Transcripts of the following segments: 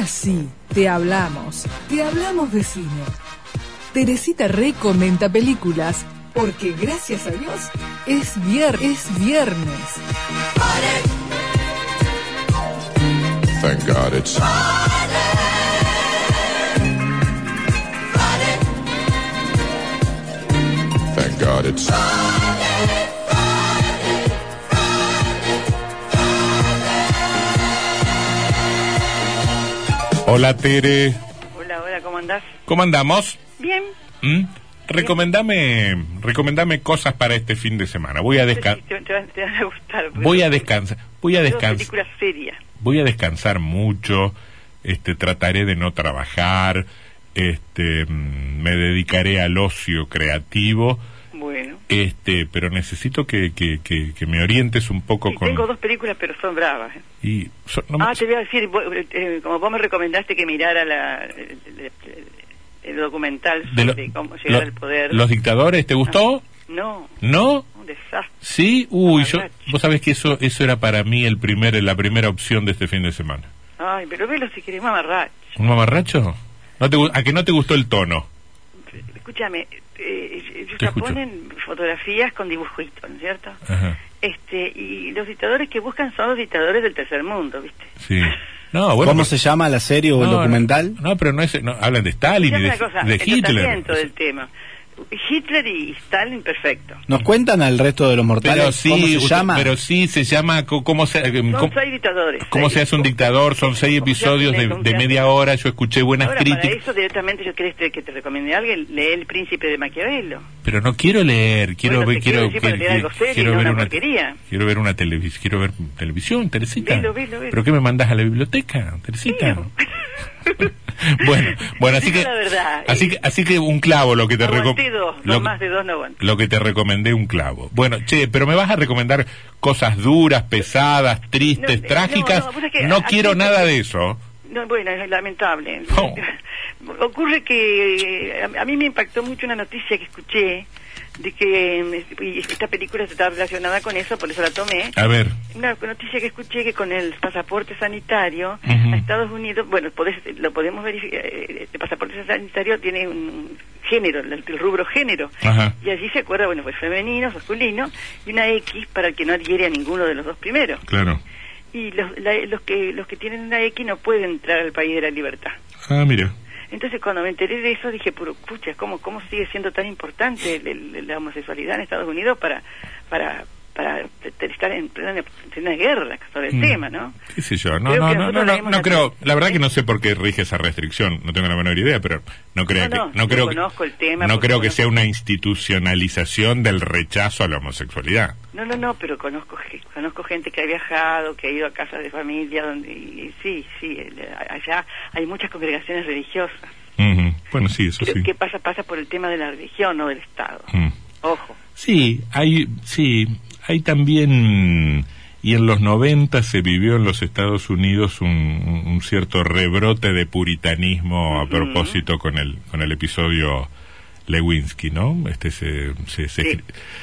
Ahora sí, te hablamos, te hablamos de cine. Teresita recomienda películas porque gracias a Dios es, vier es viernes. Thank God it's Hola Tere, Hola, hola, ¿cómo andás? ¿cómo andamos? Bien. ¿Mm? Recomendame, recomendame cosas para este fin de semana. Voy a descansar. si te, te van- te van a gustar. porque Voy a descansar. Voy a descansar. Voy a descansar mucho. Este, trataré de no trabajar. Este, mm, me dedicaré al ocio creativo. Bueno. Este, pero necesito que, que, que, que me orientes un poco con. tengo dos películas, pero son bravas. ¿eh? Y so- no me- Ah, te voy a decir, vos, eh, como vos me recomendaste que mirara la, el, documental de lo- sobre cómo llegar lo- al poder. Los dictadores, ¿te gustó? No, ¿No? un desastre. Sí, uy, yo, vos sabés que eso, eso era para mí el primer, la primera opción de este fin de semana. Ay, pero velo si querés, mamarracho. ¿Un mamarracho? ¿No te, ¿A que no te gustó el tono? Escúchame, eh, ellos Te escucho. ponen fotografías con dibujitos, ¿no es cierto? Ajá, Este, y los dictadores que buscan son los dictadores del tercer mundo, ¿viste? sí. No, bueno, ¿Cómo pero- se llama la serie o el documental? No, no, pero no es, no, hablan de Stalin y de, una cosa, de el Hitler. tratamiento del tema. Hitler y Stalin, perfecto. ¿Nos cuentan al resto de los mortales Pero sí, cómo se usted- llama? pero sí se llama, ¿cómo se, eh, Son cómo, seis dictadores. cómo seis. se hace un dictador? Son seis ¿Cómo se episodios de, de media hora, yo escuché buenas Ahora, para críticas. eso directamente yo querés que te recomiende a alguien, lee El Príncipe de Maquiavelo. Pero no quiero leer, quiero Bueno, ver, quiero para serio, no ver una una, porquería. quiero ver una televisión, quiero ver televisión, Teresita. Velo, velo, velo. ¿Pero qué me mandas a la biblioteca, Teresita? Bueno, bueno, así que, verdad. así que, así que un clavo lo que te recomendé. más de dos no aguanto. Lo que te recomendé un clavo. Bueno, che, pero me vas a recomendar cosas duras, pesadas, tristes, No, trágicas. no, no, es que no aquí- quiero nada de eso. No, bueno, es lamentable. Ocurre que eh, a, a mí me impactó mucho una noticia que escuché de que y esta película está relacionada con eso, por eso la tomé. A ver, Una noticia que escuché que con el pasaporte sanitario Ujú. a Estados Unidos, bueno, podés- lo podemos verificar, eh, el pasaporte sanitario tiene un género, el, el rubro género. Ajá. Y allí se acuerda, bueno, pues femenino, masculino, y una X para el que no adhiere a ninguno de los dos primeros. claro. Y los, la- los, que, los que tienen una X no pueden entrar al país de la libertad. Ah, mira. Entonces cuando me enteré de eso dije, pero pucha, ¿cómo, cómo sigue siendo tan importante el- la homosexualidad en Estados Unidos para, para, para estar en plena, en plena guerra sobre el Mm. tema, ¿no? ¿Qué sé yo? No, Creo no, no, no, no, no la creo. La verdad que no sé por qué rige esa restricción. No tengo la menor idea, pero no creo No, no, que, no creo que, conozco el tema no creo que sea una institucionalización del rechazo a la homosexualidad. No, no, no, pero conozco conozco gente que ha viajado, que ha ido a casas de familia, donde y, y sí, sí, allá hay muchas congregaciones religiosas. Bueno, sí, eso Creo sí. que pasa pasa por el tema de la religión, no del Estado. Mm. Ojo. Sí, hay, sí, hay también, y en los 90 se vivió en los Estados Unidos un, cierto rebrote de puritanismo a propósito con el, con el episodio Lewinsky, ¿no? Este se, se, se, Sí, escri-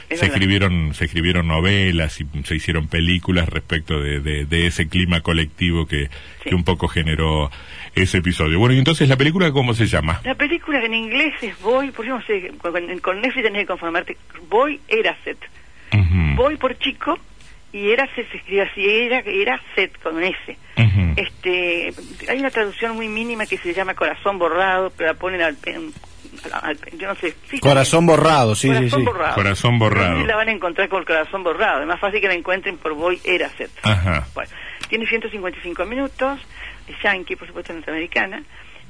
es se verdad. escribieron, se escribieron novelas y se hicieron películas respecto de, de, de ese clima colectivo que, Sí. que un poco generó ese episodio. Bueno, y entonces la película, ¿cómo se llama? La película en inglés es Boy, por ejemplo, no sé, con, con Netflix tenés que conformarte, Boy Eraset. Boy por chico y Eraset se escribe así, era, era set con un S. Este, hay una traducción muy mínima que se llama Corazón Borrado, pero la ponen al, en- al- yo no sé. sí, Corazón borrado, sí, sí, Corazón sí. borrado. Corazón borrado. Sí, la van a encontrar con Corazón Borrado. Es más fácil que la encuentren por Boy Eraset. Ajá. Bueno, tiene 155 minutos, es yankee, por supuesto, norteamericana,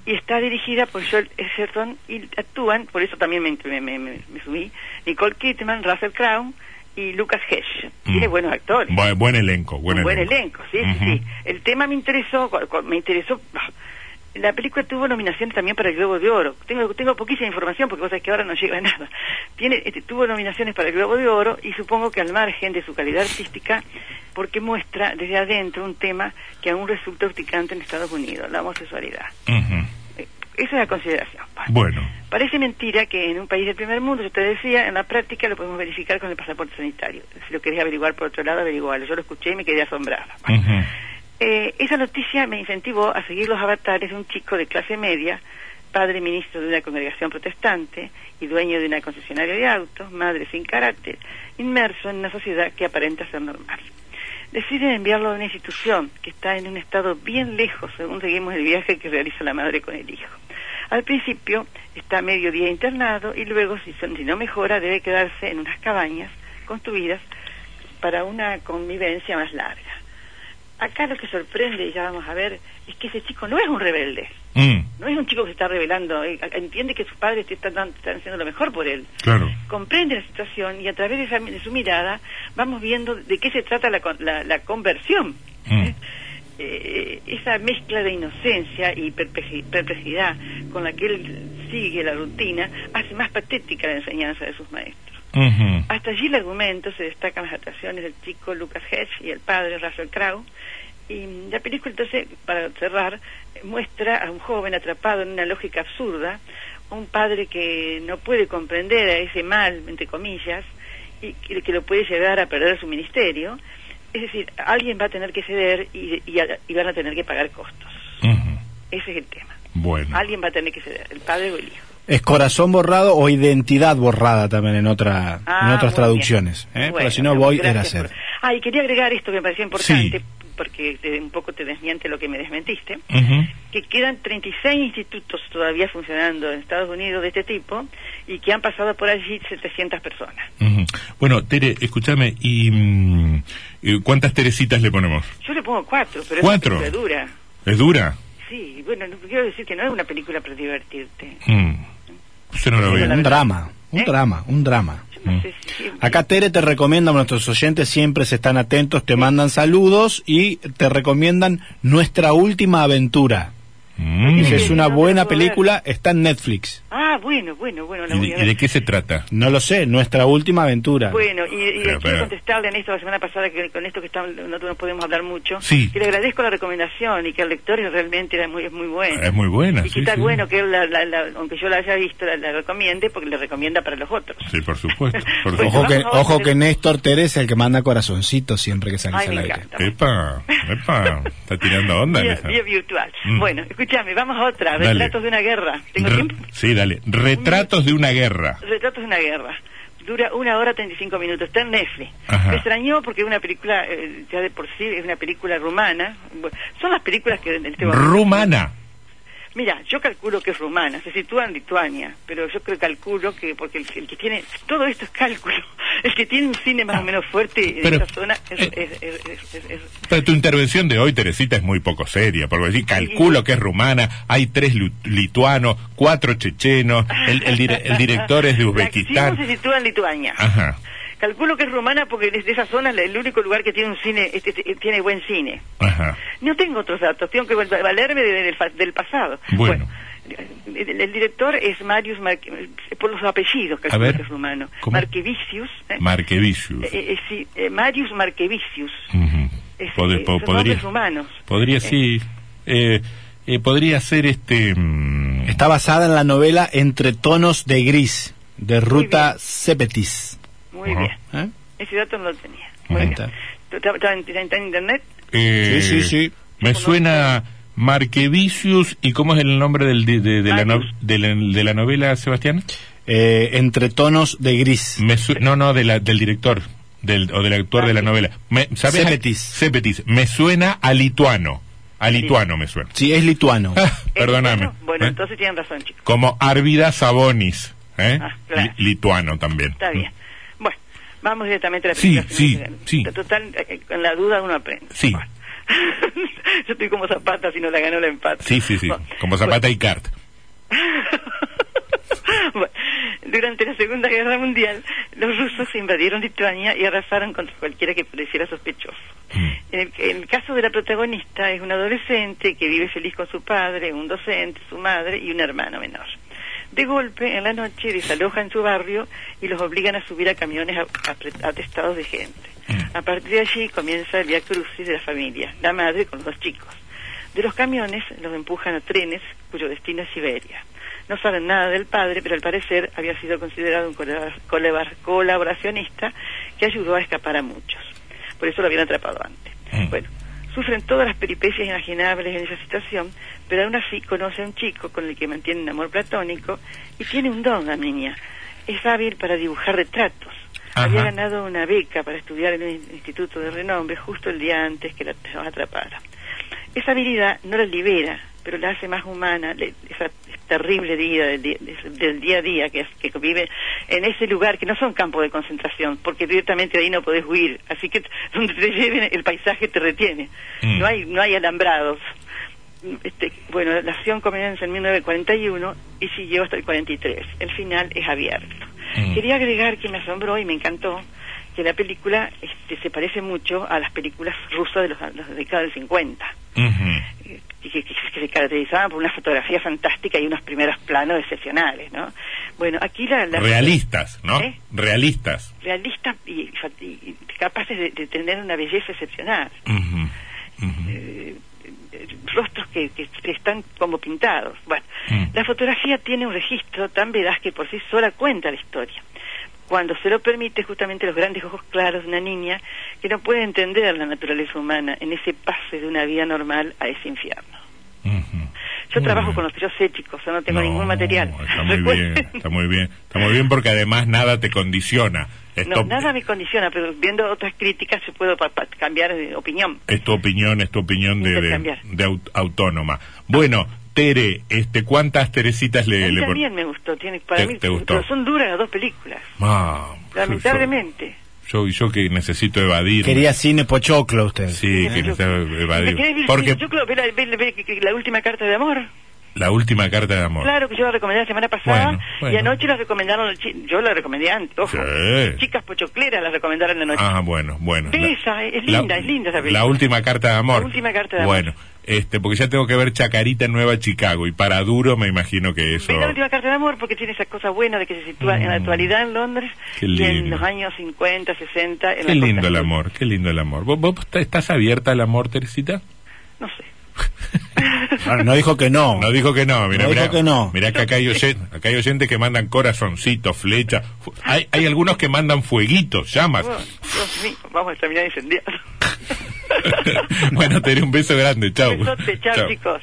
y está dirigida por Joel Edgerton y actúan, por eso también me, me, me- me- me subí, Nicole Kidman, Russell Crowe y Lucas. Tiene Mm. buenos actores. Bu- buen elenco, buen Un buen elenco. elenco, sí, Ujú. sí, sí. El tema me interesó, me interesó... La película tuvo nominaciones también para el Globo de Oro. Tengo, tengo poquísima información porque vos sabés que ahora no llega nada. Tiene, este, tuvo nominaciones para el Globo de Oro y supongo que al margen de su calidad artística, porque muestra desde adentro un tema que aún resulta urticante en Estados Unidos, la homosexualidad. Esa es la consideración. Bueno, Parece mentira que en un país del primer mundo, yo te decía, en la práctica lo podemos verificar con el pasaporte sanitario. Si lo querés averiguar por otro lado, averiguarlo. Yo lo escuché y me quedé asombrada. Eh, esa noticia me incentivó a seguir los avatares de un chico de clase media, padre ministro de una congregación protestante y dueño de una concesionaria de autos, madre sin carácter, inmerso en una sociedad que aparenta ser normal. Deciden enviarlo a una institución que está en un estado bien lejos según seguimos el viaje que realiza la madre con el hijo. Al principio está medio día internado y luego, si, son- si no mejora, debe quedarse en unas cabañas construidas para una convivencia más larga. Acá lo que sorprende, y ya vamos a ver, es que ese chico no es un rebelde. Mm, No es un chico que se está rebelando. eh, Entiende que sus padres están, están haciendo lo mejor por él. claro. Comprende la situación y a través de, esa- de su mirada vamos viendo de qué se trata la, la, la conversión. Mm. ¿eh? Eh, esa mezcla de inocencia y perpleji- perplejidad con la que él sigue la rutina hace más patética la enseñanza de sus maestros. Hasta allí el argumento se destacan las actuaciones del chico Lucas Hedge y el padre Russell Crowe. Y la película, entonces, para cerrar, muestra a un joven atrapado en una lógica absurda, un padre que no puede comprender a ese mal, entre comillas, y que, que lo puede llevar a perder su ministerio. Es decir, alguien va a tener que ceder y, y van a tener que pagar costos. Ese es el tema. Bueno. Alguien va a tener que ceder, el padre o el hijo. Es corazón borrado o identidad borrada también en otra Ah, en otras muy traducciones. ¿eh? Bueno, Pero si no voy era hacer. por- Ah, y quería agregar esto que me pareció importante, Sí. Porque te- un poco te desmiente lo que me desmentiste, Ujú. que quedan 36 institutos todavía funcionando en Estados Unidos de este tipo y que han pasado por allí 700 personas. Bueno, Tere, escúchame, ¿y mm, eh, cuántas Teresitas le ponemos? Yo le pongo cuatro, pero ¿Cuatro? es una película dura. ¿Es dura? Sí, bueno, no quiero decir que no es una película para divertirte. Mm. Yo no lo la Un drama, un ¿Eh? drama, un drama. Acá Tere te recomienda, nuestros oyentes siempre se están atentos, te mandan saludos y te recomiendan Nuestra Última Aventura. Mm. Es una buena película, está en Netflix. Ah, bueno, bueno, bueno. la ¿Y voy de, a y ver. de qué se trata? No lo sé, Nuestra Última Aventura. Bueno, y, y Pero, quiero pero- contestarle a esto la semana pasada, que con esto que estamos, no, no podemos hablar mucho, Sí. que le agradezco la recomendación y que el lector es realmente era muy, es muy bueno. Es muy buena, Y que sí, está sí. bueno que él, la- la- la- aunque yo la haya visto, la, la recomiende porque le recomienda para los otros. Sí, por supuesto. Por Ojo que, ojo que Néstor Teresa es el que manda corazoncitos siempre que salís Ay, al aire. encanta. Epa, epa, está tirando onda. Vía, vía virtual. Mm. Bueno, escúchame, vamos a otra. Dale. Retratos de una guerra. ¿Tengo tiempo? Sí, dale. Retratos de una guerra. Retratos de una guerra. Dura una hora 35 minutos. Está en Netflix. Ajá. Me extrañó porque es una película, eh, ya de por sí, es una película rumana. Bueno, son las películas que en este momento... Rumana. Mira, yo calculo que es rumana, se sitúa en Lituania, pero yo creo calculo que, porque el, el que tiene, todo esto es cálculo, el que tiene un cine más o menos fuerte en Pero, esa zona es, eh, es- es- Pero tu intervención de hoy, Teresita, es muy poco seria, porque decir, calculo que es rumana, hay tres lituanos, cuatro chechenos, el, el dire- el director es de Uzbekistán. se sitúa en Lituania. Ajá, Calculo que es rumana porque desde esa zona es el único lugar que tiene un cine, este- este- tiene buen cine. ajá. No tengo otros datos, tengo que val- valerme de- del, fa- del pasado. Bueno. el, el director es Marius Marque- por los apellidos, que A ver, que es rumano. ¿cómo? Marquevicius. ¿eh? Marquevicius. Eh, eh, sí, eh, Marius Marquevicius. Ujú. Es, Pod- eh, po- podría, nombres rumanos. podría, sí, eh, eh, podría ser este... mm, Está basada en la novela Entre tonos de gris, de Ruta. Cepetis. Muy Ajá. bien. ¿Eh? Ese dato no lo tenía. Ahí Muy bien. está. ¿Está, está en, está en internet? eh, Sí, sí, sí. Me suena Marquevicius, ¿y cómo es el nombre del, de, de- de la, no- de, la, de la novela, Sebastián? Eh, entre tonos de gris. Me su- no, no, de la, del director del, o del autor de la novela. Me, ¿sabes? Cepetis. Cepetis. Me suena a lituano. A lituano me suena. Sí, es lituano. Perdóname. ¿Es bueno? ¿eh? entonces tienen razón, chicos. Como Arvida Sabonis. ¿eh? Ah, claro. Li- lituano también. Está bien. Bueno, vamos directamente a la Sí, película. sí, sí. Total, eh, con la duda uno aprende. Sí. Bueno. Yo estoy como Zapata, si no la ganó la empate. Sí, sí, sí. Bueno, Como Zapata y Cart. Bueno, durante la Segunda Guerra Mundial, los rusos invadieron Lituania y arrasaron contra cualquiera que pareciera sospechoso. Mm. En el, en el caso de la protagonista es un adolescente que vive feliz con su padre, un docente, su madre y un hermano menor. De golpe, en la noche, desaloja en su barrio y los obligan a subir a camiones atestados de gente. Mm. A partir de allí comienza el via crucis de la familia, la madre con los dos chicos. De los camiones los empujan a trenes cuyo destino es Siberia. No saben nada del padre, pero al parecer había sido considerado un colabor- colabor- colaboracionista que ayudó a escapar a muchos. Por eso lo habían atrapado antes. Mm. Bueno, sufren todas las peripecias imaginables en esa situación, pero aún así conoce a un chico con el que mantiene un amor platónico y tiene un don la niña. Es hábil para dibujar retratos. Ajá. Había ganado una beca para estudiar en un instituto de renombre justo el día antes que la atrapara. Esa habilidad no la libera, pero la hace más humana, le- esa terrible vida del, día- del día a día que, es- que vive en ese lugar que no son campos de concentración, porque directamente de ahí no podés huir, así que donde te lleven el paisaje te retiene, Mm. no hay no hay alambrados. Este, bueno, la acción comienza en 1941 y siguió hasta el 43. El final es abierto. Mm. Quería agregar que me asombró y me encantó que la película este, se parece mucho a las películas rusas de los, de la década del 50 Ujú. eh, que, que- que se caracterizaban por una fotografía fantástica y unos primeros planos excepcionales, ¿no? Bueno, aquí la... la Realistas, ¿no? ¿Eh? Realistas. Realistas y, y- y capaces de, de tener una belleza excepcional. Eh, eh, rostros que, que están como pintados. Bueno, Mm. la fotografía tiene un registro tan veraz que por sí sola cuenta la historia. Cuando se lo permite justamente los grandes ojos claros de una niña que no puede entender la naturaleza humana en ese pase de una vida normal a ese infierno. Yo Muy trabajo bien. con los tíos éticos, yo no tengo No, ningún material. Está muy bien, está muy bien. Está muy bien porque además nada te condiciona. Es, No, nada me condiciona, pero viendo otras críticas se puedo pa- pa- cambiar de opinión. es tu opinión, es tu opinión de, de, Intercambiar. de aut- autónoma. Bueno, Tere, este, ¿cuántas Teresitas A le, mí le también me gustó, tiene para Te- mí, te gustó. pero son duras las dos películas, Ah, lamentablemente. Yo, yo, yo que necesito evadir. Quería cine pochoclo usted. Sí, que necesito ¿Me evadir. ver- Porque creo, ve la, ve- ve- ve- la última carta de amor. la última carta de amor. Claro que yo la recomendé la semana pasada Bueno, bueno. y anoche la recomendaron, yo la recomendé antes, ojo. Sí. Chicas pochocleras la recomendaron anoche. Ah, bueno, bueno. La- esa, es linda, es linda esa película. La última carta de amor. La última carta de amor. Bueno, este, porque ya tengo que ver Chacarita en Nueva Chicago y para duro me imagino que eso. Ve la última carta de amor porque tiene esa cosa buena de que se sitúa en la Mm. actualidad en Londres Qué y en los años 50, 60. En Qué la lindo el amor, qué lindo el amor. ¿Vos, vos estás abierta al amor, Teresita? No sé. No, no dijo que no. No dijo que no, mira, No mira, dijo que no. mira que acá hay, oyen- acá hay oyentes que mandan corazoncitos, flechas. Hay, hay algunos que mandan fueguitos, llamas. Oh, Dios mío, vamos a terminar incendiados. bueno, te un beso grande, chau. Besote, chao, chicos.